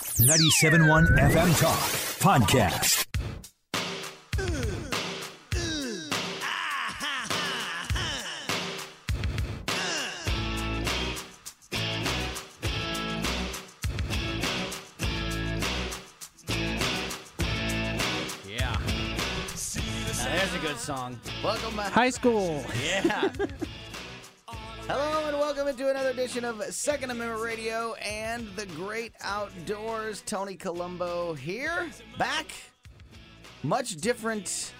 97.1 FM Talk Podcast. Yeah. Now, there's a good song. Welcome back. High school. Yeah. Hello and welcome into another edition of Second Amendment Radio and the Great Outdoors. Tony Colombo here, back. Much different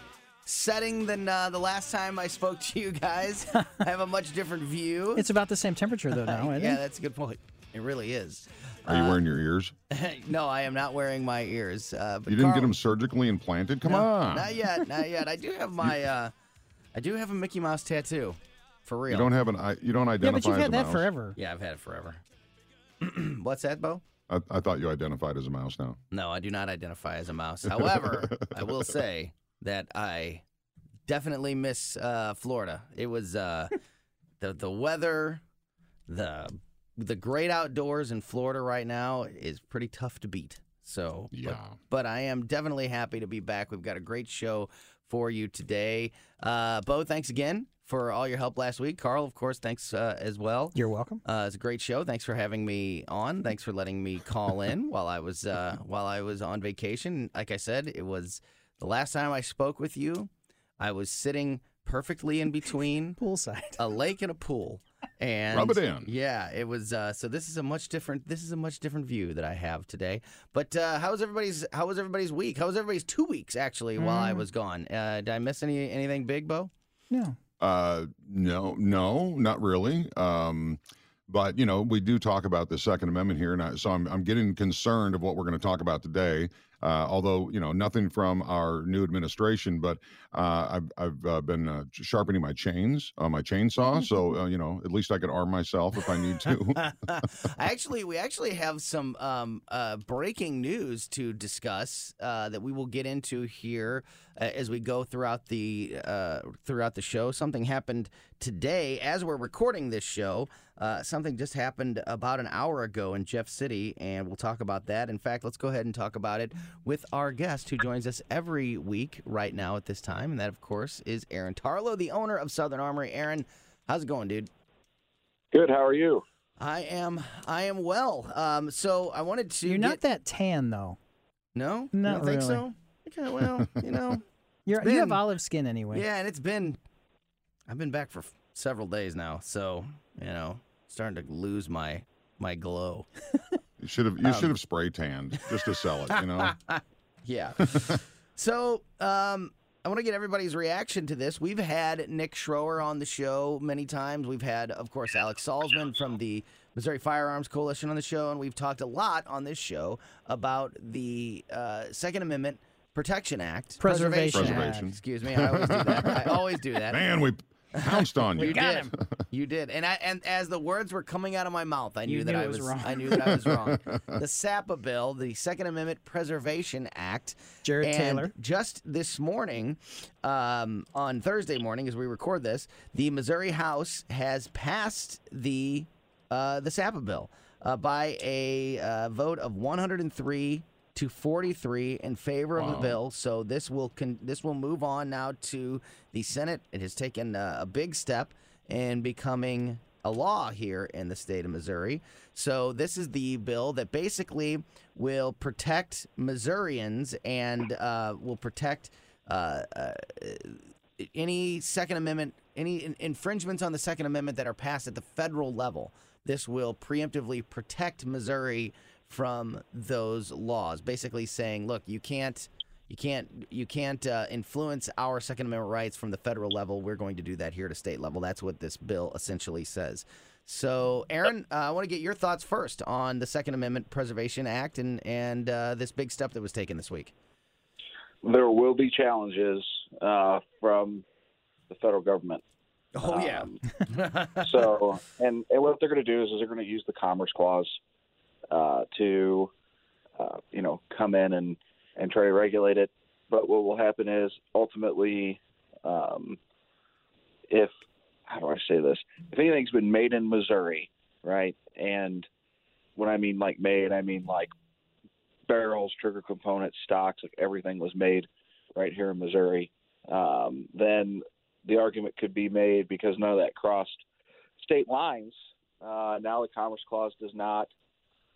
setting than uh, the last time I spoke to you guys. I have a much different view. It's about the same temperature though now, isn't yeah, it? that's a good point. It really is. Are you wearing your ears? no, I am not wearing my ears. Uh, but You didn't get them surgically implanted? Come No, on. Not yet, not yet. I do have my uh I do have a Mickey Mouse tattoo. For real. You don't have an. i- You don't identify. Yeah, identify but you've as a had that mouse. forever. Yeah, I've had it forever. What's that, Bo? I, I thought you identified as a mouse now. No, I do not identify as a mouse. However, I will say that I definitely miss uh, Florida. It was uh, the the weather, the the great outdoors in Florida right now is pretty tough to beat. So, but- Yeah. but, I am definitely happy to be back. We've got a great show for you today. Uh, Bo, thanks again for all your help last week. Carl, of course, thanks uh, as well. You're welcome. Uh, it's a great show. Thanks for having me on. Thanks for letting me call in while I was uh, while I was on vacation. Like I said, it was the last time I spoke with you. I was sitting perfectly in between Poolside. a lake and a pool, and Rub it in. Yeah, it was. Uh, so this is a much different. This is a much different view that I have today. But uh, how was everybody's? How was everybody's week? How was everybody's two weeks actually while I was gone? Uh, did I miss any anything big, Bo? No. Uh, no, no, not really. Um, but you know, we do talk about the Second Amendment here, and I, so I'm I'm getting concerned of what we're going to talk about today. Uh, although you know nothing from our new administration, but uh, I've I've uh, been uh, sharpening my chains on my chainsaw, so uh, you know at least I could arm myself if I need to. actually, we actually have some um, uh, breaking news to discuss uh, that we will get into here uh, as we go throughout the uh, throughout the show. Something happened today as we're recording this show. Uh, something just happened about an hour ago in Jeff City, and we'll talk about that. In fact, let's go ahead and talk about it with our guest who joins us every week right now at this time, and that, of course, is Aaron Tarlow, the owner of Southern Armory. Aaron, how's it going, dude? Good. How are you? I am. I am well. Um, so I wanted to. You're not get- that tan though. No, you Not don't think really. so? Okay, well, you know, You're you have olive skin anyway. yeah, and it's been. I've been back for f- several days now, so you know, starting to lose my my glow. You should have you Um, should have spray tanned just to sell it. You know. Yeah. so, um, I want to get everybody's reaction to this. We've had Nick Schroer on the show many times. We've had, of course, Alex Salzman from the Missouri Firearms Coalition on the show, and we've talked a lot on this show about the uh, Second Amendment Protection Act, Preservation Act. Preservation. Excuse me, I always do that. I always do that. Man, we pounced on you. You did. You did. And I, and as the words were coming out of my mouth, I knew You that I was was, wrong. I knew that I was wrong. the SAPA bill, the Second Amendment Preservation Act. Jared and Taylor. Just this morning, um, on Thursday morning, as we record this, the Missouri House has passed the uh, the SAPA bill uh, by a uh, vote of 103 to 43 in favor of the bill. So this will con- this will move on now to the Senate. It has taken uh, a big step in becoming a law here in the state of Missouri. So this is the bill that basically will protect Missourians and uh, will protect uh, uh, any Second Amendment, any in- infringements on the Second Amendment that are passed at the federal level. This will preemptively protect Missouri from those laws. Basically, saying, look, you can't. You can't you can't uh, influence our Second Amendment rights from the federal level. We're going to do that here at a state level. That's what this bill essentially says. So, Aaron, uh, I want to get your thoughts first on the Second Amendment Preservation Act and and uh, this big step that was taken this week. There will be challenges uh, from the federal government. Oh yeah, Um, so, and, and what they're going to do is, is they're going to use the Commerce Clause uh, to, uh, you know, come in and, and try to regulate it. But what will happen is ultimately, um, if how do I say this? If anything's been made in Missouri, right, and when I mean like made, I mean like barrels, trigger components, stocks, like everything was made right here in Missouri. Um, then the argument could be made because none of that crossed state lines. Uh, now the Commerce Clause does not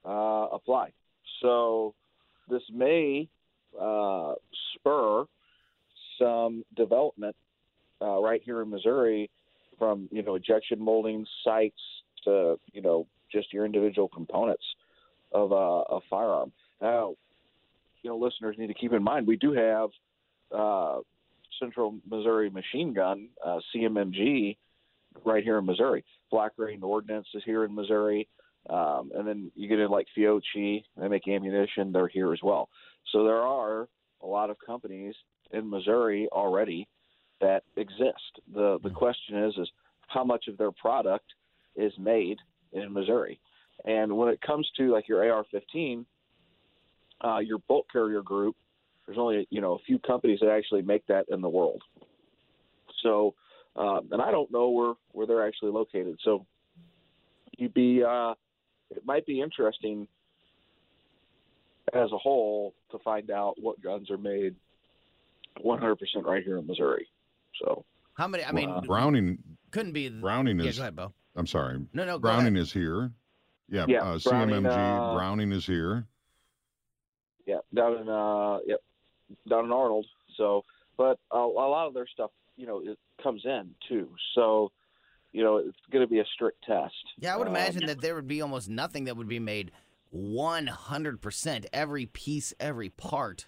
uh, apply. So this may uh, spur some development uh, right here in Missouri from you know ejection molding sites to you know just your individual components of a, a firearm. Now, you know, listeners need to keep in mind we do have uh, Central Missouri Machine Gun uh, (CMMG) right here in Missouri. Black Rain Ordnance is here in Missouri, um, and then you get in like Fiocchi. They make ammunition; they're here as well. So there are a lot of companies in Missouri already that exist. the The question is, is how much of their product is made in Missouri? And when it comes to like your AR-15, uh, your bolt carrier group, there's only you know a few companies that actually make that in the world. So, um, and I don't know where where they're actually located. So, you'd be uh, it might be interesting as a whole to find out what guns are made 100% right here in Missouri. So, how many? I mean, Uh, Browning couldn't be. Browning yeah, is go ahead, Bo. I'm sorry. No, no, Browning is here. Yeah, Yeah, uh, Browning, CMMG uh, Browning is here. yeah, down in uh, yep, down in Arnold. So, but a, a lot of their stuff, you know, it comes in too. So, you know, it's going to be a strict test. Yeah, I would Um, imagine that there would be almost nothing that would be made 100% every piece, every part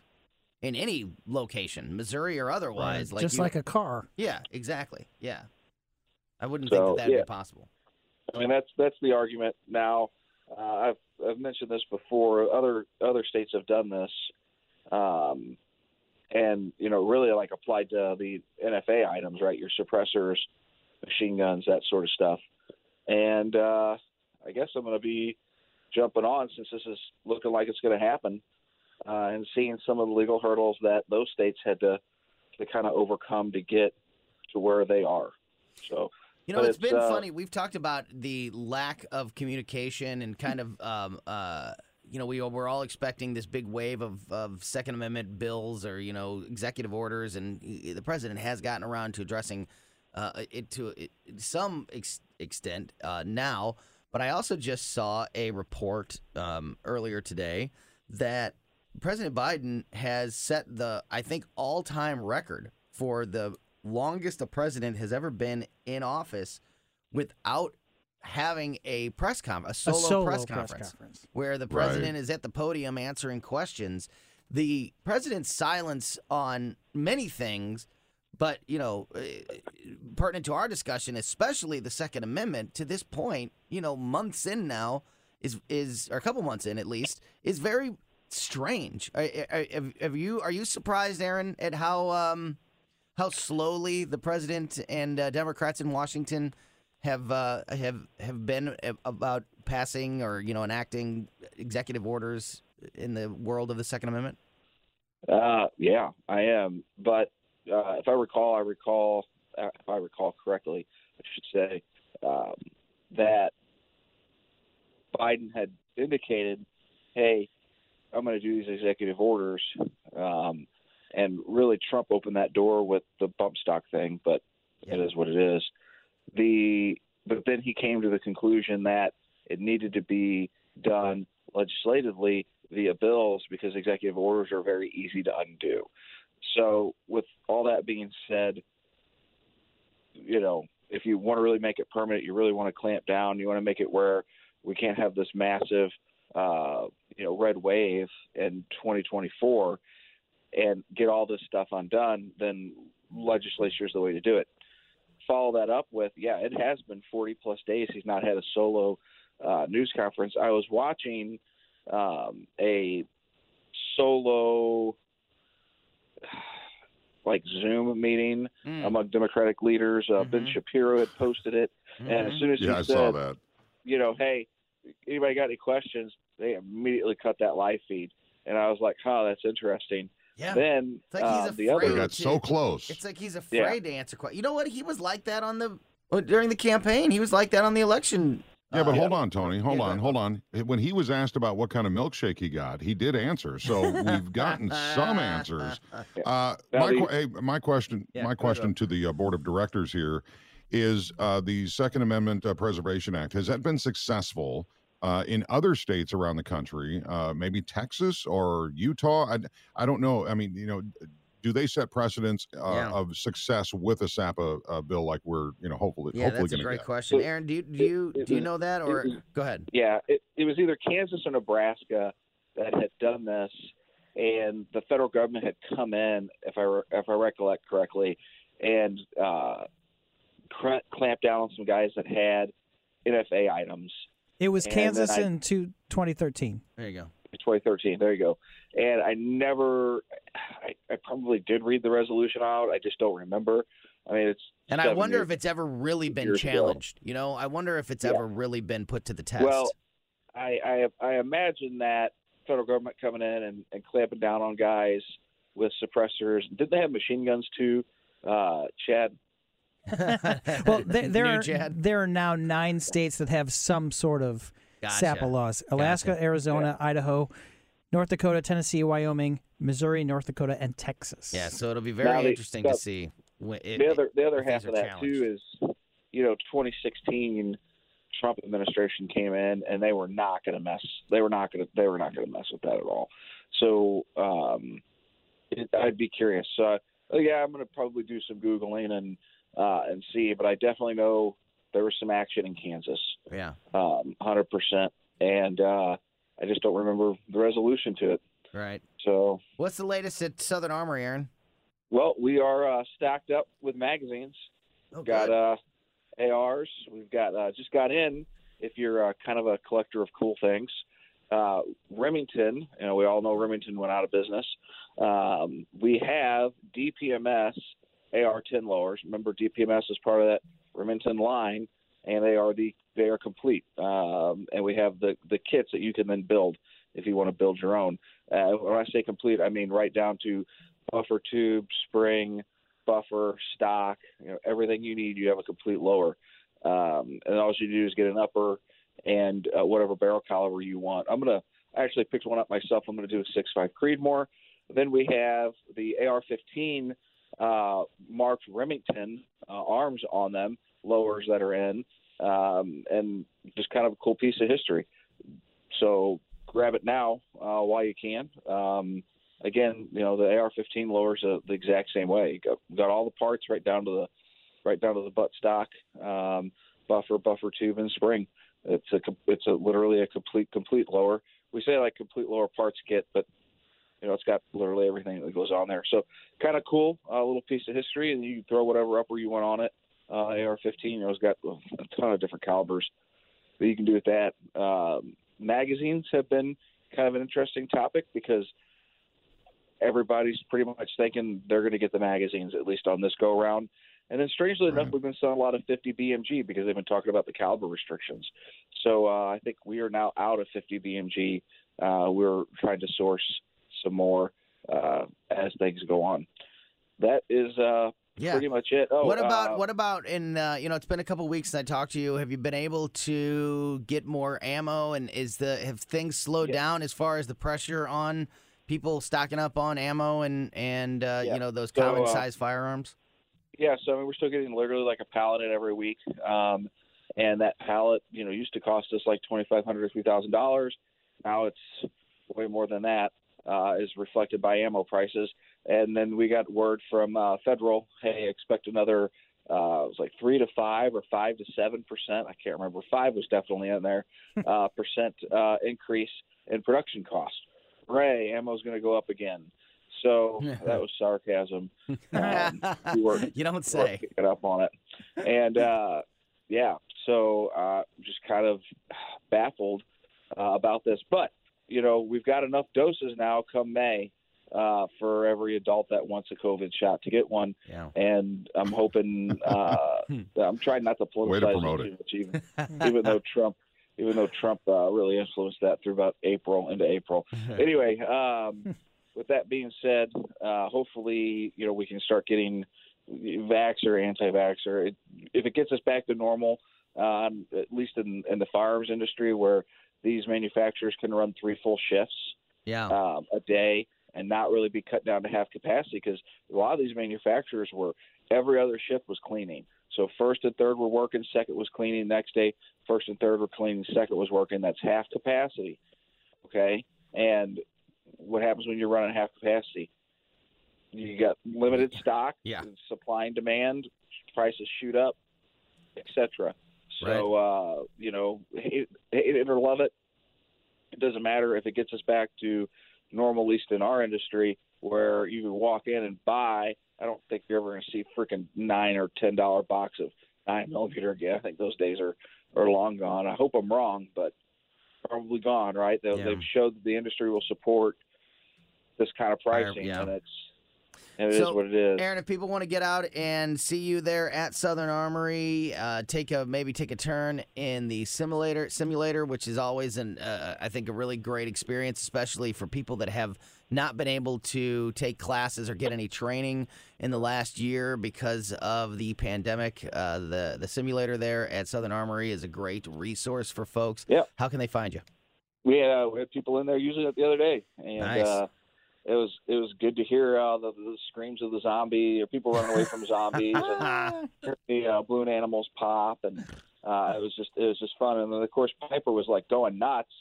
in any location, Missouri or otherwise. Like Just you- like a car. Yeah, exactly. Yeah. I wouldn't So, think that that'd yeah. be possible. I mean, that's that's the argument. Now, uh, I've I've mentioned this before. Other other states have done this, um, and you know, really like applied to the NFA items, right? Your suppressors, machine guns, that sort of stuff. And uh, I guess I'm going to be jumping on since this is looking like it's going to happen, uh, and seeing some of the legal hurdles that those states had to to kind of overcome to get to where they are. So. You know, it's it's, been uh, funny. We've talked about the lack of communication and kind of, um, uh, you know, we we're all expecting this big wave of, of Second Amendment bills or you know executive orders, and the president has gotten around to addressing uh, it to it, some ex- extent uh, now. But I also just saw a report um, earlier today that President Biden has set the, I think, all time record for the longest a president has ever been in office without having a press conference, a A solo, solo press, press conference, conference. where the Right. president is at the podium answering questions. The president's silence on many things, but you know, eh, pertinent to our discussion, especially the Second Amendment, to this point, you know, months in now is is or a couple months in at least is very strange. Are, have you are you surprised, Aaron, at how um, how slowly the president and uh, Democrats in Washington have uh, have have been about passing or you know enacting executive orders in the world of the Second Amendment? Uh, yeah, I am. But uh, if I recall, I recall, if I recall correctly, I should say um, that Biden had indicated, "Hey, I'm going to do these executive orders," um, and really Trump opened that door with the bump stock thing. But it is what it is. The but then he came to the conclusion that it needed to be done legislatively via bills because executive orders are very easy to undo. So, with all that being said, you know, if you want to really make it permanent, you really want to clamp down, you want to make it where we can't have this massive, uh, you know, red wave in 2024 and get all this stuff undone, then legislature is the way to do it. Follow that up with, yeah, it has been 40 plus days. He's not had a solo uh, news conference. I was watching um, a solo like Zoom meeting Mm. among Democratic leaders. Uh, Ben Mhm. Shapiro had posted it, and as Mhm. soon as Yeah, he I said, saw that. you know, hey, anybody got any questions? They immediately cut that live feed, and I was like, huh, that's interesting. Yeah. Then It's like he's uh, the other, got so close. It's like he's Yeah. afraid to answer questions. You know what? He was like that on the uh, during the campaign. He was like that on the election. Yeah, but uh, hold on, Tony. Hold yeah, on, hold on. When he was asked about what kind of milkshake he got, he did answer. So we've gotten some answers. Uh, my, que- hey, my question, Yeah, my question to the uh, board of directors here is: uh, the Second Amendment uh, Preservation Act has that been successful uh, in other states around the country? Uh, maybe Texas or Utah? I, I don't know. I mean, you know. Do they set precedents uh, Yeah. of success with a SAPA uh, bill like we're, you know, hopefully, Yeah, hopefully that's a great get? question. Aaron, do you do you it do you know that or was- go ahead? Yeah, it, it was either Kansas or Nebraska that had done this, and the federal government had come in, if I re- if I recollect correctly, and uh, cr- clamped down on some guys that had NFA items. It was And Kansas then I- in two, 2013. There you go. 2013. There you go. And I never, I, I probably did read the resolution out. I just don't remember. I mean, it's And I wonder years- if it's ever really been years ago. challenged. You know, I wonder if it's Yeah. ever really been put to the test. Well, I, I I imagine that federal government coming in and, and clamping down on guys with suppressors. Did they have machine guns too, uh, Chad? Well, there, there are Chad. there are now nine states that have some sort of Gotcha. SAPA laws: Alaska, Gotcha. Arizona, Idaho, North Dakota, Tennessee, Wyoming, Missouri, North Dakota, and Texas. Yeah, so it'll be very Now the- interesting the- to see. It, the other the other half of are that too is, you know, 2016 Trump administration came in and they were not going to mess. They were not going to. They were not going to mess with that at all. So um, it, I'd be curious. So uh, yeah, I'm going to probably do some googling and uh, and see. But I definitely know there was some action in Kansas, yeah, um, 100%. And uh, I just don't remember the resolution to it. right. So What's the latest at Southern Armory, Aaron? well, we are uh, stacked up with magazines. Oh, got uh, ARs. We've got uh, just got in. If you're uh, kind of a collector of cool things, uh, Remington. You know, we all know Remington went out of business. Um, we have DPMS AR-10 lowers. Remember, DPMS is part of that Remington line, and they are the they are complete. Um, and we have the the kits that you can then build if you want to build your own. Uh, when I say complete, I mean right down to buffer tube, spring, buffer, stock, you know, everything you need. You have a complete lower, um, and all you do is get an upper and uh, whatever barrel caliber you want. I'm gonna I actually picked one up myself. I'm gonna do a 6.5 Creedmoor. Then we have the AR-15 uh, marked Remington uh, arms on them, lowers that are in, um, and just kind of a cool piece of history. So grab it now uh, while you can. Um, again, you know the AR-15 lowers uh, the exact same way. Got, got all the parts right down to the right down to the butt stock, um, buffer, buffer tube, and spring. It's a it's a literally a complete complete lower. We say like complete lower parts kit, but you know it's got literally everything that goes on there. So kind of cool, a little piece of history, and you throw whatever upper you want on it. Uh, AR-15, you know, it's got a ton of different calibers that you can do with that. Um, magazines have been kind of an interesting topic because everybody's pretty much thinking they're going to get the magazines at least on this go around. And then, strangely enough, we've been selling a lot of 50 BMG because they've been talking about the caliber restrictions. So uh, I think we are now out of 50 BMG. Uh, we're trying to source some more uh, as things go on. That is uh, Yeah. pretty much it. Oh, what about uh, what about in uh, you know it's been a couple weeks since I talked to you. Have you been able to get more ammo and is the have things slowed Yeah. down as far as the pressure on people stocking up on ammo and and uh, Yeah. you know those So, common uh, size firearms? Yeah, so I mean, we're still getting literally like a pallet in every week. Um, and that pallet, you know, used to cost us like twenty five hundred or three thousand dollars. Now it's way more than that. Uh, is reflected by ammo prices, and then we got word from uh, federal, hey, expect another. Uh, it was like three to five or five to seven percent. I can't remember. Five was definitely in there. Uh, percent uh, increase in production cost. Ray, ammo's going to go up again. So that was sarcasm. Um, we were, you don't say. picking up on it, and uh, yeah, so uh, just kind of baffled uh, about this. But you know, we've got enough doses now. Come May, uh, for every adult that wants a COVID shot to get one, Yeah. and I'm hoping. Uh, I'm trying not to Way to politicize promote it it. too much, even even though Trump, even though Trump uh, really influenced that through about April into April. anyway, um, with that being said, uh, hopefully, you know, we can start getting vax or anti-vaxxer. It, if it gets us back to normal, um, at least in, in the firearms industry, where these manufacturers can run three full shifts Yeah. um, a day and not really be cut down to half capacity because a lot of these manufacturers were every other shift was cleaning. So first and third were working, second was cleaning. Next day, first and third were cleaning, second was working. That's half capacity. Okay, and what happens when you're running half capacity? You got limited stock, Yeah. supply and demand, prices shoot up, etc. So uh, you know, hate, hate it or love it, it doesn't matter if it gets us back to normal, at least in our industry, where you can walk in and buy. I don't think you're ever going to see freaking nine or ten dollar box of nine millimeter again. I think those days are are long gone. I hope I'm wrong, but probably gone. Right? They, Yeah. They've showed that the industry will support this kind of Fire- pricing, yeah. and it's it is So, what it is. Aaron, if people want to get out and see you there at Southern Armory, uh, take a maybe take a turn in the simulator simulator, which is always an uh, I think a really great experience, especially for people that have not been able to take classes or get any training in the last year because of the pandemic. Uh, the the simulator there at Southern Armory is a great resource for folks. Yeah. How can they find you? we had, uh, we had people in there using it the other day, and Nice. It was it was good to hear uh, the, the screams of the zombie or people running away from zombies and the uh, balloon animals pop, and uh, it was just it was just fun. And then of course Piper was like going nuts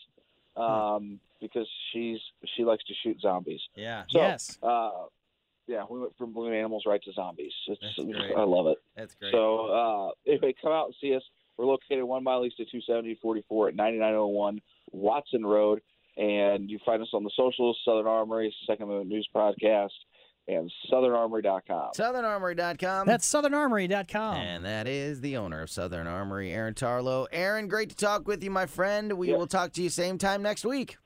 um, because she's she likes to shoot zombies. Yeah, So, Yes. Uh, yeah, we went from balloon animals right to zombies. It's, That's great. I love it. that's great. So uh, if they come out and see us, we're located one mile east of 270-44 at 9901 Watson Road, and you find us on the socials, Southern Armory, Second Amendment News Podcast, and SouthernArmory.com. SouthernArmory.com. That's southernarmory.com. And that is the owner of Southern Armory, Aaron Tarlow. Aaron, great to talk with you, my friend. We Yeah. will talk to you same time next week.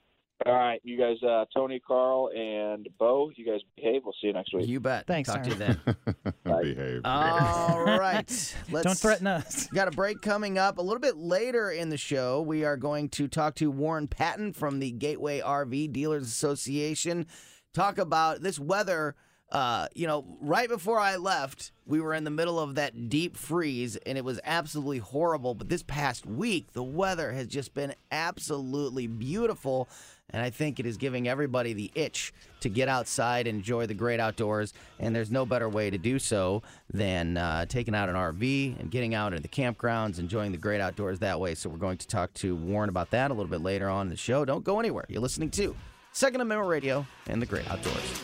All right, you guys, uh, Tony, Carl, and Bo, you guys behave. We'll see you next week. You bet. Thanks, Talk to you then. Behave. All right. Let's Don't threaten us. Got a break coming up a little bit later in the show. We are going to talk to Warren Patton from the Gateway RV Dealers Association. Talk about this weather. Uh, you know, right before I left, we were in the middle of that deep freeze and it was absolutely horrible. But this past week, the weather has just been absolutely beautiful. And I think it is giving everybody the itch to get outside and enjoy the great outdoors. And there's no better way to do so than uh, taking out an RV and getting out into the campgrounds, enjoying the great outdoors that way. So we're going to talk to Warren about that a little bit later on in the show. Don't go anywhere. You're listening to Second Amendment Radio and the great outdoors.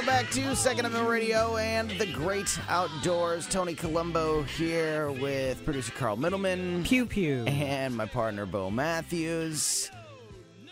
Welcome back to Second Amendment Radio and the Great Outdoors. Tony Colombo here with producer Carl Middleman. Pew pew. And my partner Bo Matthews.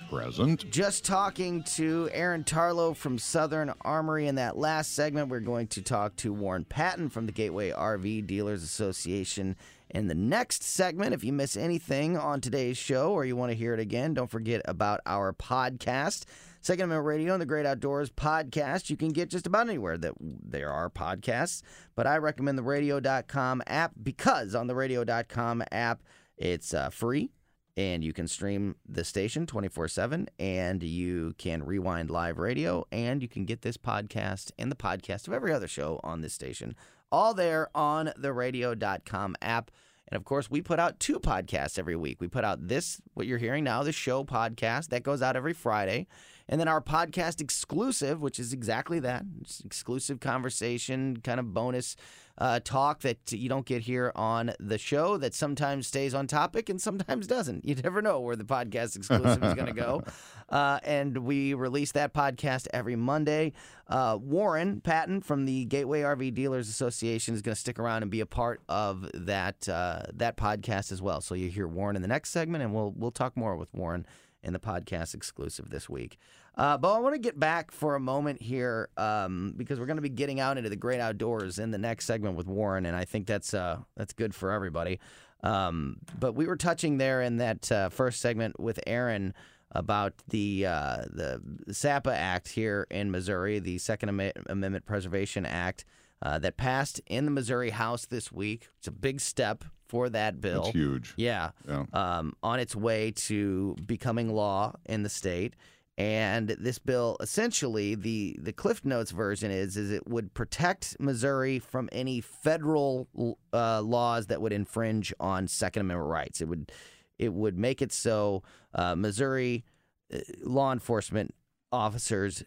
Present. Just talking to Aaron Tarlow from Southern Armory. In that last segment, we're going to talk to Warren Patton from the Gateway RV Dealers Association. In the next segment, if you miss anything on today's show or you want to hear it again, don't forget about our podcast. Second Amendment Radio and the Great Outdoors podcast. You can get just about anywhere that there are podcasts, but I recommend the radio.com app because on the radio.com app, it's uh, free and you can stream the station 24-7 and you can rewind live radio and you can get this podcast and the podcast of every other show on this station all there on the radio.com app and of course we put out two podcasts every week we put out this what you're hearing now the show podcast that goes out every friday and then our podcast exclusive which is exactly that it's exclusive conversation kind of bonus uh, talk that you don't get here on the show that sometimes stays on topic and sometimes doesn't. You never know where the podcast exclusive is going to go. Uh, and we release that podcast every Monday. Uh, Warren Patton from the Gateway RV Dealers Association is going to stick around and be a part of that uh, that podcast as well. So you hear Warren in the next segment, and we'll we'll talk more with Warren in the podcast exclusive this week. Uh, but I want to get back for a moment here um, because we're going to be getting out into the great outdoors in the next segment with Warren, and I think that's uh, that's good for everybody. Um, but we were touching there in that uh, first segment with Aaron about the uh, the SAPA Act here in Missouri, the Second Amendment Preservation Act uh, that passed in the Missouri House this week. It's a big step for that bill. It's huge. Yeah. Yeah. Um, on its way to becoming law in the state. And this bill, essentially, the the Cliff Notes version is is it would protect Missouri from any federal uh, laws that would infringe on Second Amendment rights. It would it would make it so uh, Missouri uh, law enforcement officers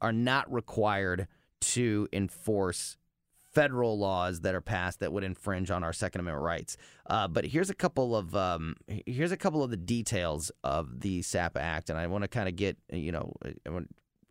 are not required to enforce federal laws that are passed that would infringe on our Second Amendment rights. Uh, but here's a couple of um, here's a couple of the details of the SAPA Act, and I want to kind of get you know I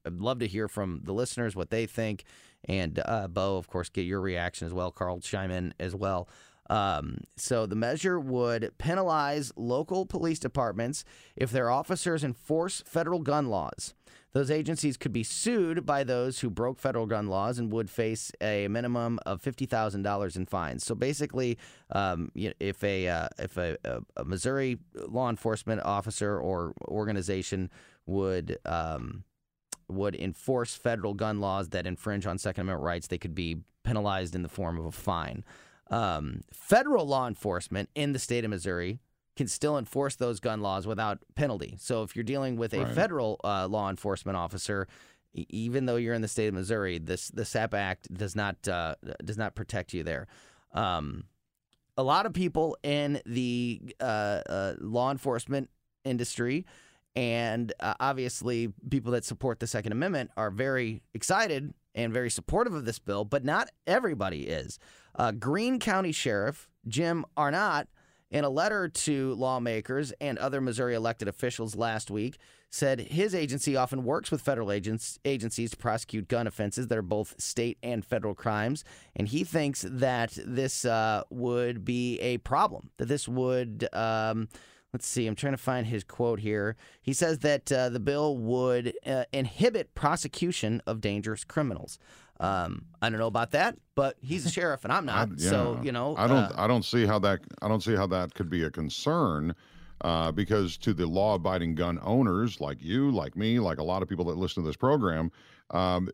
I'd love to hear from the listeners what they think, and uh, Bo, of course, get your reaction as well. Carl, in as well. Um, so the measure would penalize local police departments if their officers enforce federal gun laws. Those agencies could be sued by those who broke federal gun laws and would face a minimum of fifty thousand dollars in fines. So basically, um, if a uh, if a, a, Missouri law enforcement officer or organization would um, would enforce federal gun laws that infringe on Second Amendment rights, they could be penalized in the form of a fine. Um, federal law enforcement in the state of Missouri can still enforce those gun laws without penalty. So if you're dealing with a Right. federal uh, law enforcement officer, e- even though you're in the state of Missouri, this the SAP Act does not uh, does not protect you there. Um, a lot of people in the uh, uh, law enforcement industry and uh, obviously people that support the Second Amendment are very excited and very supportive of this bill, but not everybody is. Uh, Greene County Sheriff Jim Arnott, in a letter to lawmakers and other Missouri elected officials last week, said his agency often works with federal agents, agencies to prosecute gun offenses that are both state and federal crimes. And he thinks that this uh, would be a problem, that this would. Um, Let's see. I'm trying to find his quote here. He says that uh, the bill would uh, inhibit prosecution of dangerous criminals. Um, I don't know about that, but he's a sheriff and I'm not. I- So you know, I don't. uh, I don't see how that. I don't see how that could be a concern. Uh, because to the law abiding gun owners like you, like me, like a lot of people that listen to this program, um,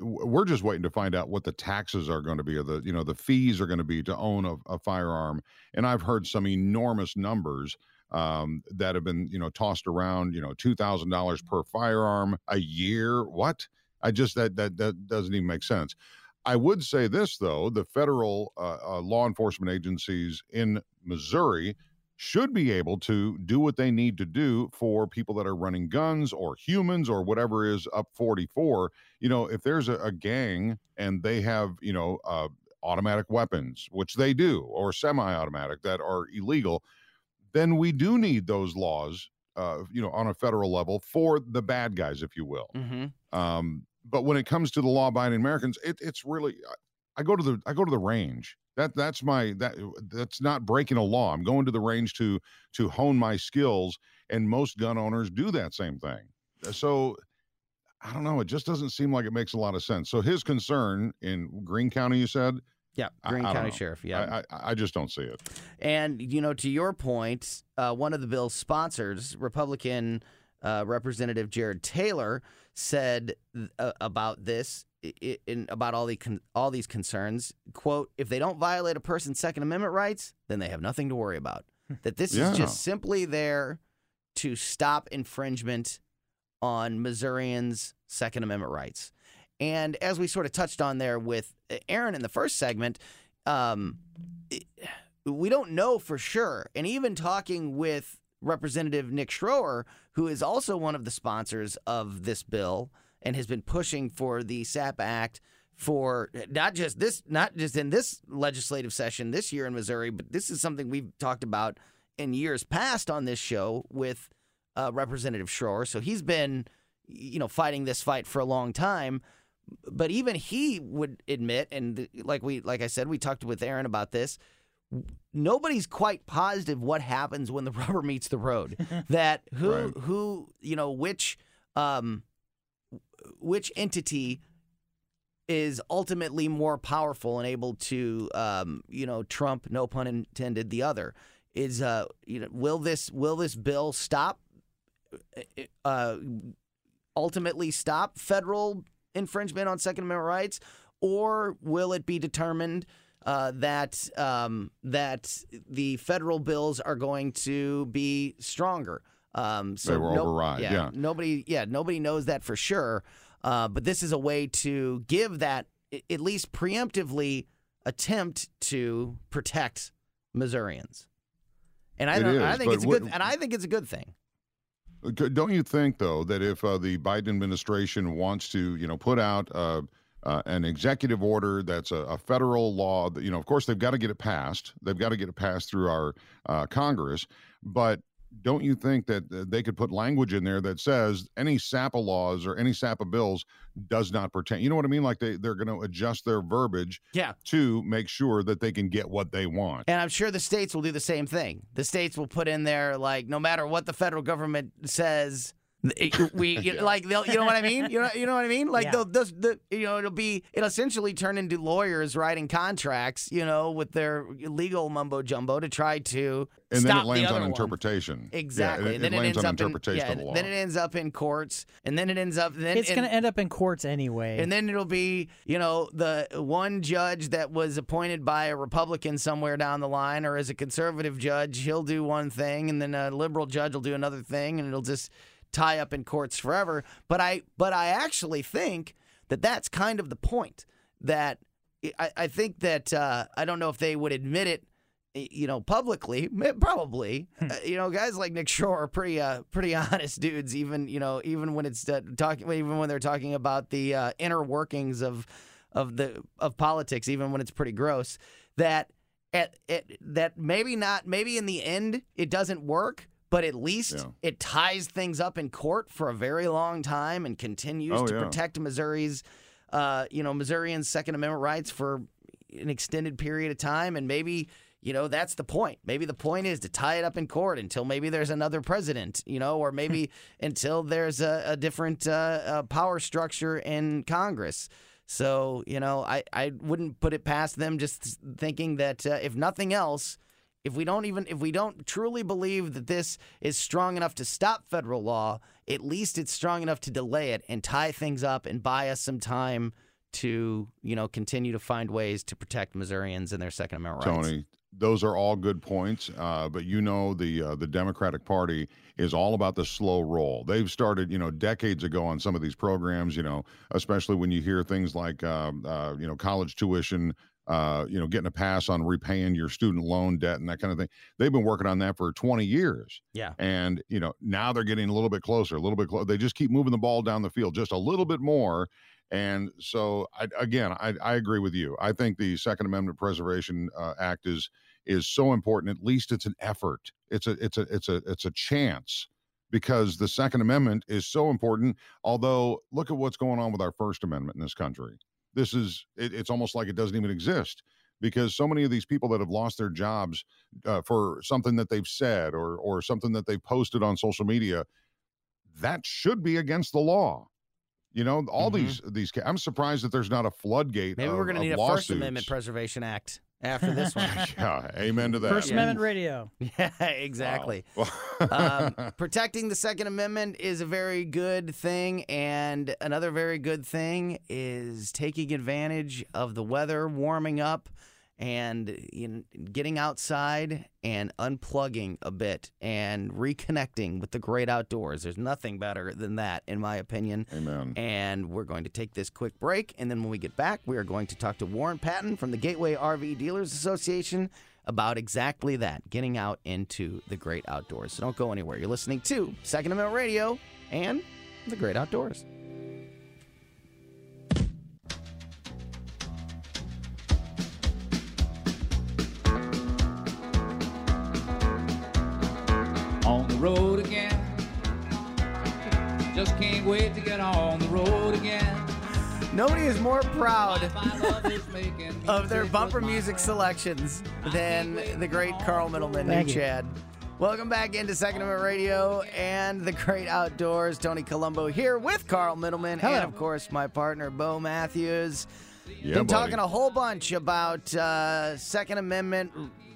we're just waiting to find out what the taxes are going to be or the you know the fees are going to be to own a, a firearm. And I've heard some enormous numbers um, that have been you know tossed around. You know, two thousand dollars per firearm a year. What? I just that that that doesn't even make sense. I would say this though: the federal uh, uh, law enforcement agencies in Missouri should be able to do what they need to do for people that are running guns or humans or whatever is up 44 you know if there's a, a gang and they have you know uh, automatic weapons which they do or semi-automatic that are illegal then we do need those laws uh, you know on a federal level for the bad guys if you will Mm-hmm. um, but when it comes to the law-abiding Americans, it, it's really I go to the I go to the range. That that's my that that's not breaking a law. I'm going to the range to to hone my skills, and most gun owners do that same thing. So I don't know. It just doesn't seem like it makes a lot of sense. So his concern in Greene County, you said, Yeah, I- Green I don't County. Sheriff. Yeah, I, I I just don't see it. And, you know, to your point, uh, one of the bill's sponsors, Republican uh, Representative Jared Taylor, said uh, about this, i- i- in, about all, the con- all these concerns, quote, if they don't violate a person's Second Amendment rights, then they have nothing to worry about. that this Yeah. is just simply there to stop infringement on Missourians' Second Amendment rights. And as we sort of touched on there with Aaron in the first segment, um, it- we don't know for sure. And even talking with Representative Nick Schroer, who is also one of the sponsors of this bill and has been pushing for the SAP Act for not just this, not just in this legislative session this year in Missouri, but this is something we've talked about in years past on this show with uh, Representative Schroer. So he's been, you know, fighting this fight for a long time. But even he would admit, and like we, like I said, we talked with Aaron about this. Nobody's quite positive what happens when the rubber meets the road. that who, Right. who, you know, which, um, which entity is ultimately more powerful and able to, um, you know, trump, no pun intended, the other. Is uh, you know, will this will this bill stop? Uh, ultimately stop federal infringement on Second Amendment rights, or will it be determined uh, that um, that the federal bills are going to be stronger? Um, so They will no- override, yeah. nobody, yeah, nobody knows that for sure. Uh, but this is a way to give that at least preemptively attempt to protect Missourians. And I don't, I think it's a good, what- and I think it's a good thing. Don't you think, though, that if uh, the Biden administration wants to, you know, put out uh, uh, an executive order that's a, a federal law, that, you know, of course they've got to get it passed. They've got to get it passed through our uh, Congress. But don't you think that uh, they could put language in there that says any SAPA laws or any SAPA bills does not pertain? You know what I mean? Like they, they're going to adjust their verbiage Yeah. to make sure that they can get what they want. And I'm sure the states will do the same thing. The states will put in there like no matter what the federal government says, we you know, like they'll you know what I mean? You know you know what I mean? Like Yeah. they'll those the you know it'll be it'll essentially turn into lawyers writing contracts, you know, with their legal mumbo jumbo to try to And stop then it lands other on one. interpretation. Yeah, Exactly. it, and then it it, lands ends on up in interpretation yeah, of the law. then it ends up in courts, and then it ends up then it's going to end up in courts anyway. and then it'll be, you know, the one judge that was appointed by a Republican somewhere down the line, or as a conservative judge, he'll do one thing, and then a liberal judge will do another thing, and it'll just tie up in courts forever. But I, but I actually think that that's kind of the point. That I, I think that uh, I don't know if they would admit it. You know, publicly, probably. Uh, you know, guys like Nick Schroer are pretty, uh, pretty honest dudes. Even you know, even when it's uh, talking, even when they're talking about the uh, inner workings of, of the of politics, even when it's pretty gross. That at, at that maybe not, maybe in the end it doesn't work, but at least Yeah. it ties things up in court for a very long time and continues Oh, to yeah. protect Missouri's, uh, you know, Missourians' Second Amendment rights for an extended period of time, and maybe. You know, that's the point. Maybe the point is to tie it up in court until maybe there's another president, you know, or maybe until there's a, a different uh, uh, power structure in Congress. So, you know, I, I wouldn't put it past them just thinking that uh, if nothing else, if we don't even if we don't truly believe that this is strong enough to stop federal law, at least it's strong enough to delay it and tie things up and buy us some time to you know continue to find ways to protect Missourians and their Second Amendment rights. Tony, those are all good points. Uh, but you know, the uh, the Democratic Party is all about the slow roll. They've started, you know, decades ago on some of these programs. You know, especially when you hear things like, uh, uh you know, college tuition. Uh, you know, getting a pass on repaying your student loan debt and that kind of thing. They've been working on that for 20 years. Yeah. And, you know, now they're getting a little bit closer, a little bit closer. They just keep moving the ball down the field just a little bit more. And so, I, again, I, I, agree with you. I think the Second Amendment Preservation uh, Act is is so important. At least it's an effort. It's a it's a it's a it's a chance because the Second Amendment is so important. Although, look at what's going on with our First Amendment in this country. This is it, it's almost like it doesn't even exist because so many of these people that have lost their jobs uh, for something that they've said or or something that they've posted on social media that should be against the law you know all mm-hmm. these these i'm surprised that there's not a floodgate maybe of, we're going to need a lawsuits. first amendment preservation act after this one. yeah, amen to that. First yeah. Amendment radio. Yeah, exactly. Wow. um, protecting the Second Amendment is a very good thing, and another very good thing is taking advantage of the weather warming up and you know, getting outside and unplugging a bit and reconnecting with the great outdoors. There's nothing better than that, in my opinion. Amen. And we're going to take this quick break. And then when we get back, we are going to talk to Warren Patton from the Gateway RV Dealers Association about exactly that getting out into the great outdoors. So don't go anywhere. You're listening to Second Amendment Radio and the great outdoors. Can't wait to get on the road again. Nobody is more proud of their bumper music selections than the great Carl Middleman Thank and Chad. Welcome back into Second Amendment Radio and the great outdoors. Tony Colombo here with Carl Middleman Hello. and, of course, my partner, Bo Matthews. Yeah, Been buddy. talking a whole bunch about uh, Second Amendment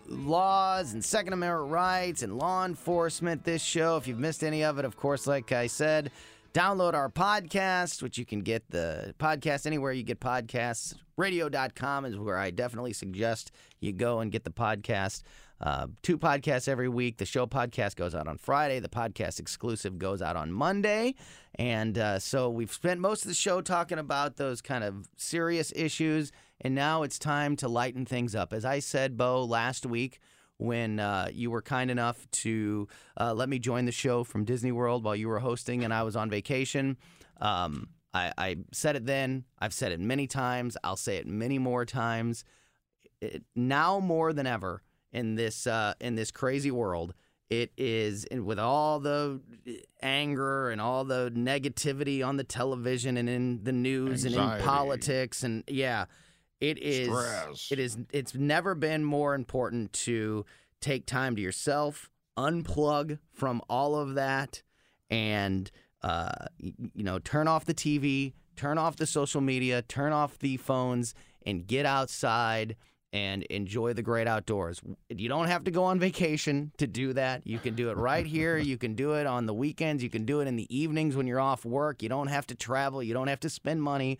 laws and Second Amendment rights and law enforcement this show. If you've missed any of it, of course, like I said, download our podcast, which you can get the podcast anywhere you get podcasts. Radio.com is where I definitely suggest you go and get the podcast. Uh, two podcasts every week. The show podcast goes out on Friday. The podcast exclusive goes out on Monday. And uh, so we've spent most of the show talking about those kind of serious issues and now it's time to lighten things up. As I said, Bo, last week when uh, you were kind enough to uh, let me join the show from Disney World while you were hosting and I was on vacation. Um, I, I, said it then. I've said it many times. I'll say it many more times. It, now more than ever in this uh, in this crazy world, it is with all the anger and all the negativity on the television and in the news Anxiety. and in politics and yeah it is Stress. it is it's never been more important to take time to yourself, unplug from all of that and uh, you know, turn off the TV, turn off the social media, turn off the phones and get outside and enjoy the great outdoors. You don't have to go on vacation to do that. You can do it right here. You can do it on the weekends. You can do it in the evenings when you're off work. You don't have to travel. You don't have to spend money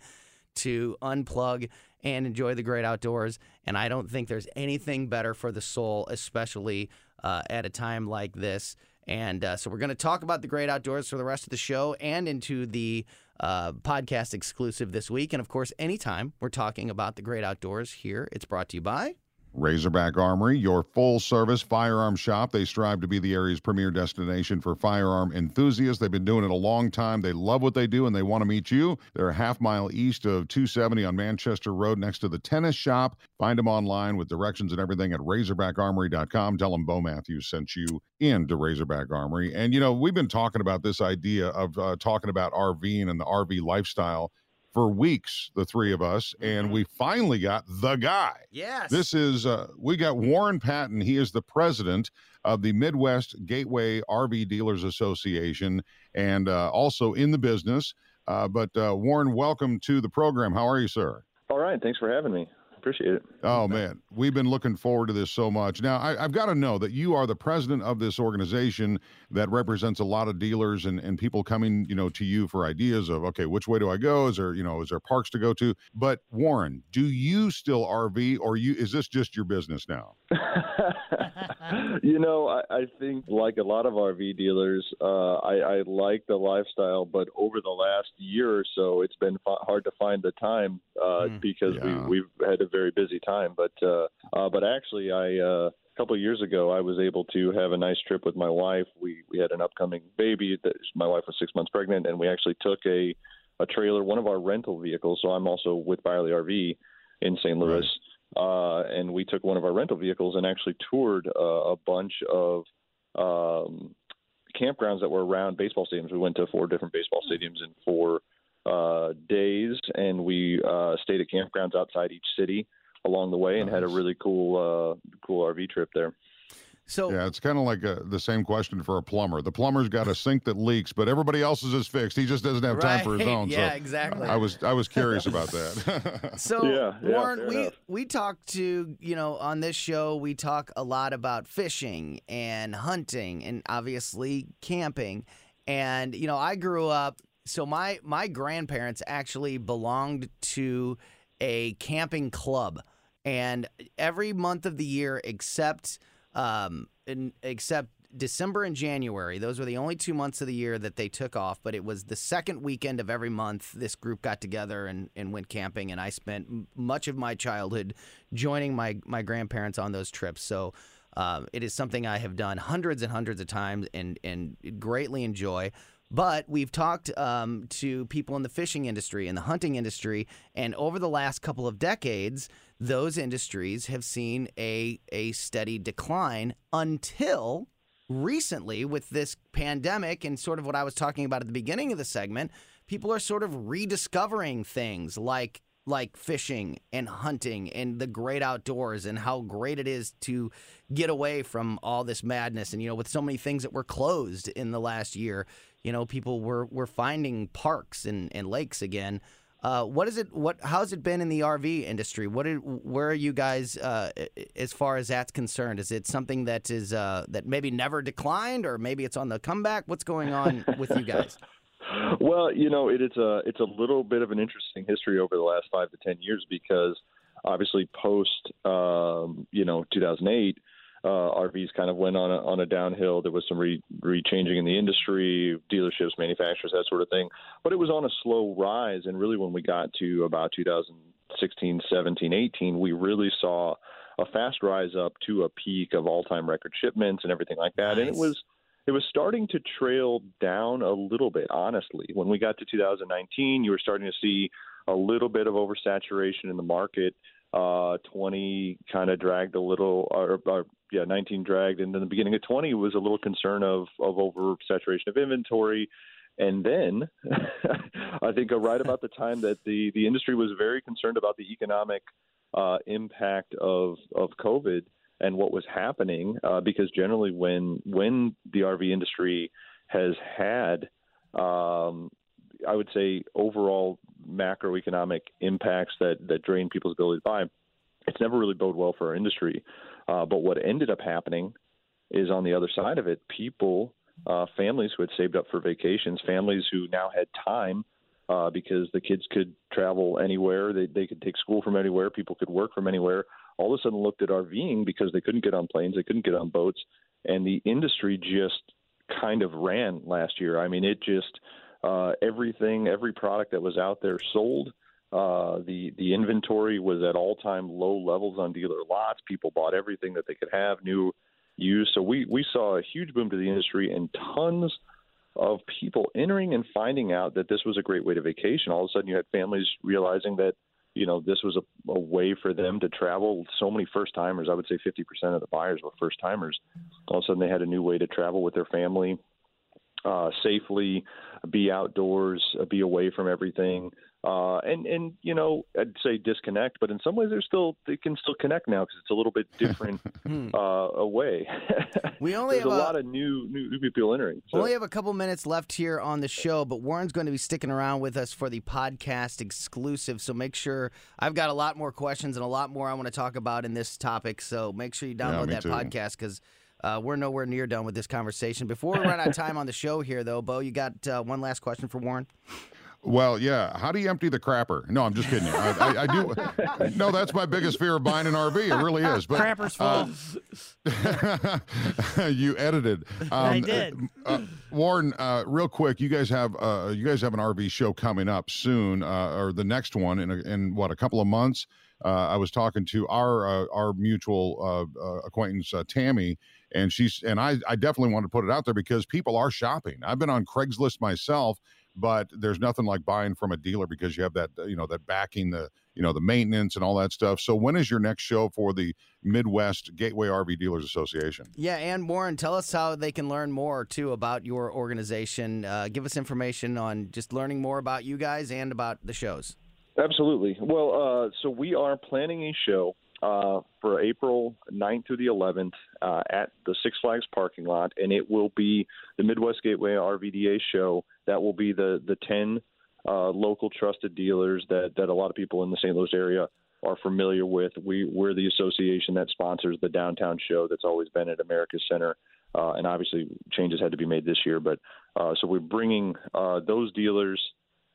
to unplug and enjoy the great outdoors. And I don't think there's anything better for the soul, especially uh, at a time like this. And uh, so we're going to talk about the great outdoors for the rest of the show and into the uh, podcast exclusive this week. And of course, anytime we're talking about the great outdoors here, it's brought to you by Razorback Armory, your full service firearm shop. They strive to be the area's premier destination for firearm enthusiasts. They've been doing it a long time. They love what they do and they want to meet you. They're a half mile east of 270 on Manchester Road next to the tennis shop. Find them online with directions and everything at razorbackarmory.com. Tell them Bo Matthews sent you into Razorback Armory. And, you know, we've been talking about this idea of uh, talking about RVing and the RV lifestyle for weeks, the three of us, and Mm-hmm. we finally got the guy. Yes. This is, uh, we got Warren Patton. He is the president of the Midwest Gateway RV Dealers Association and uh, also in the business. Uh, but uh, Warren, welcome to the program. How are you, sir? All right. Thanks for having me. Appreciate it. Oh man, we've been looking forward to this so much. Now I, have got to know that you are the president of this organization that represents a lot of dealers and, and people coming, you know, to you for ideas of okay, which way do I go? Is there, you know, is there parks to go to? But Warren, do you still RV or you is this just your business now? you know, I, I think like a lot of RV dealers, uh, I, I like the lifestyle, but over the last year or so, it's been f- hard to find the time uh, mm, because yeah. we we've had a very busy time. But uh, uh, but actually, I. Uh, a couple of years ago, I was able to have a nice trip with my wife. We we had an upcoming baby. That my wife was six months pregnant, and we actually took a a trailer, one of our rental vehicles. So I'm also with Byerly RV in St. Louis. Right uh, and we took one of our rental vehicles and actually toured uh, a bunch of um, campgrounds that were around baseball stadiums. We went to four different baseball stadiums in four uh, days, and we uh, stayed at campgrounds outside each city along the way, and nice. had a really cool, uh, cool RV trip there. So yeah, it's kind of like a, the same question for a plumber. The plumber's got a sink that leaks, but everybody else's is fixed. He just doesn't have right. time for his own. Yeah, so exactly. I was I was curious about that. so yeah, Warren, yeah, we enough. we talk to you know on this show we talk a lot about fishing and hunting and obviously camping, and you know I grew up. So my my grandparents actually belonged to a camping club, and every month of the year except um, in, except December and January. Those were the only two months of the year that they took off, but it was the second weekend of every month this group got together and, and went camping. And I spent much of my childhood joining my, my grandparents on those trips. So uh, it is something I have done hundreds and hundreds of times and, and greatly enjoy. But we've talked um, to people in the fishing industry and the hunting industry, and over the last couple of decades, those industries have seen a, a steady decline until recently with this pandemic and sort of what I was talking about at the beginning of the segment. People are sort of rediscovering things like like fishing and hunting and the great outdoors and how great it is to get away from all this madness and you know with so many things that were closed in the last year you know people were were finding parks and, and lakes again uh, what is it? What how's it been in the RV industry? What are, where are you guys uh, as far as that's concerned? Is it something that is uh, that maybe never declined, or maybe it's on the comeback? What's going on with you guys? Well, you know, it is a it's a little bit of an interesting history over the last five to ten years because obviously post um, you know 2008 uh, RVs kind of went on a, on a downhill. There was some re, re-changing in the industry, dealerships, manufacturers, that sort of thing. But it was on a slow rise, and really when we got to about 2016, 17, 18, we really saw a fast rise up to a peak of all-time record shipments and everything like that. Nice. And it was it was starting to trail down a little bit, honestly. When we got to 2019, you were starting to see a little bit of oversaturation in the market. Uh, 20 kind of dragged a little, or, or yeah, 19 dragged, and then the beginning of 20 was a little concern of of oversaturation of inventory. And then I think right about the time that the, the industry was very concerned about the economic uh, impact of, of COVID and what was happening, uh, because generally when when the RV industry has had, um, I would say, overall macroeconomic impacts that, that drain people's ability to buy, it's never really bode well for our industry. Uh, but what ended up happening is on the other side of it, people, uh, families who had saved up for vacations, families who now had time uh, because the kids could travel anywhere, they, they could take school from anywhere, people could work from anywhere, all of a sudden looked at RVing because they couldn't get on planes, they couldn't get on boats, and the industry just kind of ran last year. I mean, it just uh, everything, every product that was out there sold. Uh, the the inventory was at all time low levels on dealer lots. People bought everything that they could have, new, used. So we we saw a huge boom to the industry and tons of people entering and finding out that this was a great way to vacation. All of a sudden, you had families realizing that you know this was a, a way for them to travel. So many first timers. I would say 50% of the buyers were first timers. All of a sudden, they had a new way to travel with their family uh, safely, be outdoors, be away from everything. Uh, and and you know I'd say disconnect, but in some ways they're still they can still connect now because it's a little bit different uh, away. We only There's have a a- lot of new new, new people entering. We only have a couple minutes left here on the show, but Warren's going to be sticking around with us for the podcast exclusive. So make sure I've got a lot more questions and a lot more I want to talk about in this topic. So make sure you download me that too. podcast because uh, we're nowhere near done with this conversation. Before we run out of time on the show here, though, Bo, you got uh, one last question for Warren? Well, yeah. How do you empty the crapper? No, I'm just kidding you. I, I, I do. No, that's my biggest fear of buying an RV. It really is. But Crapper's full. uh, you edited. I did. Uh, Warren, uh, real quick, you guys have uh, you guys have an RV show coming up soon, uh, or the next one in a, in what a couple of months. Uh, I was talking to our uh, our mutual uh, uh, acquaintance uh, Tammy, and she's and I I definitely want to put it out there because people are shopping. I've been on Craigslist myself, but there's nothing like buying from a dealer because you have that you know that backing the you know the maintenance and all that stuff. So when is your next show for the Midwest Gateway RV Dealers Association? Yeah, and Warren, tell us how they can learn more too about your organization. Uh, give us information on just learning more about you guys and about the shows. Absolutely. Well, uh, so we are planning a show uh, for April 9th through the 11th uh, at the Six Flags parking lot, and it will be the Midwest Gateway RVDA show. That will be the the 10 uh, local trusted dealers that that a lot of people in the St. Louis area are familiar with. We we're the association that sponsors the downtown show that's always been at America's Center. Uh, and obviously, changes had to be made this year, but uh, so we're bringing uh, those dealers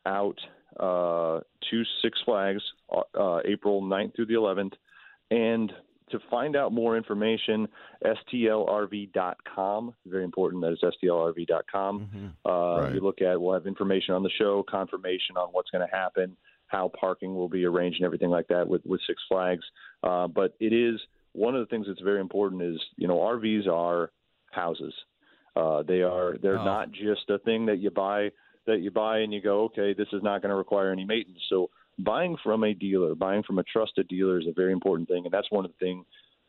out uh, to Six Flags uh, April 9th through the 11th. And to find out more information, stlrv.com. Very important. That is stlrv.com. Uh, Right. You look at, we'll have information on the show, confirmation on what's going to happen, how parking will be arranged, and everything like that with, with Six Flags. Uh, but it is one of the things that's very important is, you know, RVs are houses. Uh, they are they're Oh. not just a thing that you buy that you buy and you go, okay, this is not going to require any maintenance. So buying from a dealer, buying from a trusted dealer is a very important thing, and that's one of the thing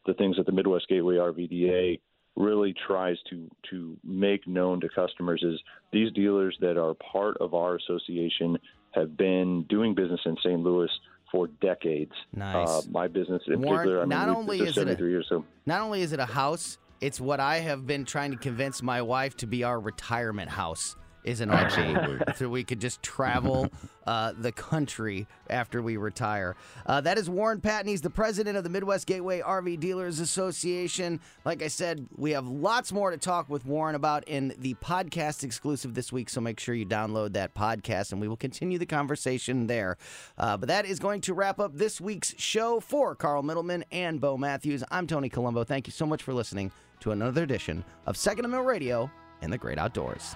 the things that the Midwest Gateway RVDA really tries to to make known to customers is these dealers that are part of our association have been doing business in St. Louis for decades. Nice. Uh, my business in Warren, particular, I mean, not only is it a- 73 years, so Not only is it a house, it's what I have been trying to convince my wife to be our retirement house. Is an. RV, so we could just travel uh, the country after we retire. Uh, that is Warren Patton. He's the president of the Midwest Gateway RV Dealers Association. Like I said, we have lots more to talk with Warren about in the podcast exclusive this week. So make sure you download that podcast, and we will continue the conversation there. Uh, but that is going to wrap up this week's show for Carl Middleman and Bo Matthews. I'm Tony Colombo. Thank you so much for listening to another edition of Second Amendment Radio and the Great Outdoors.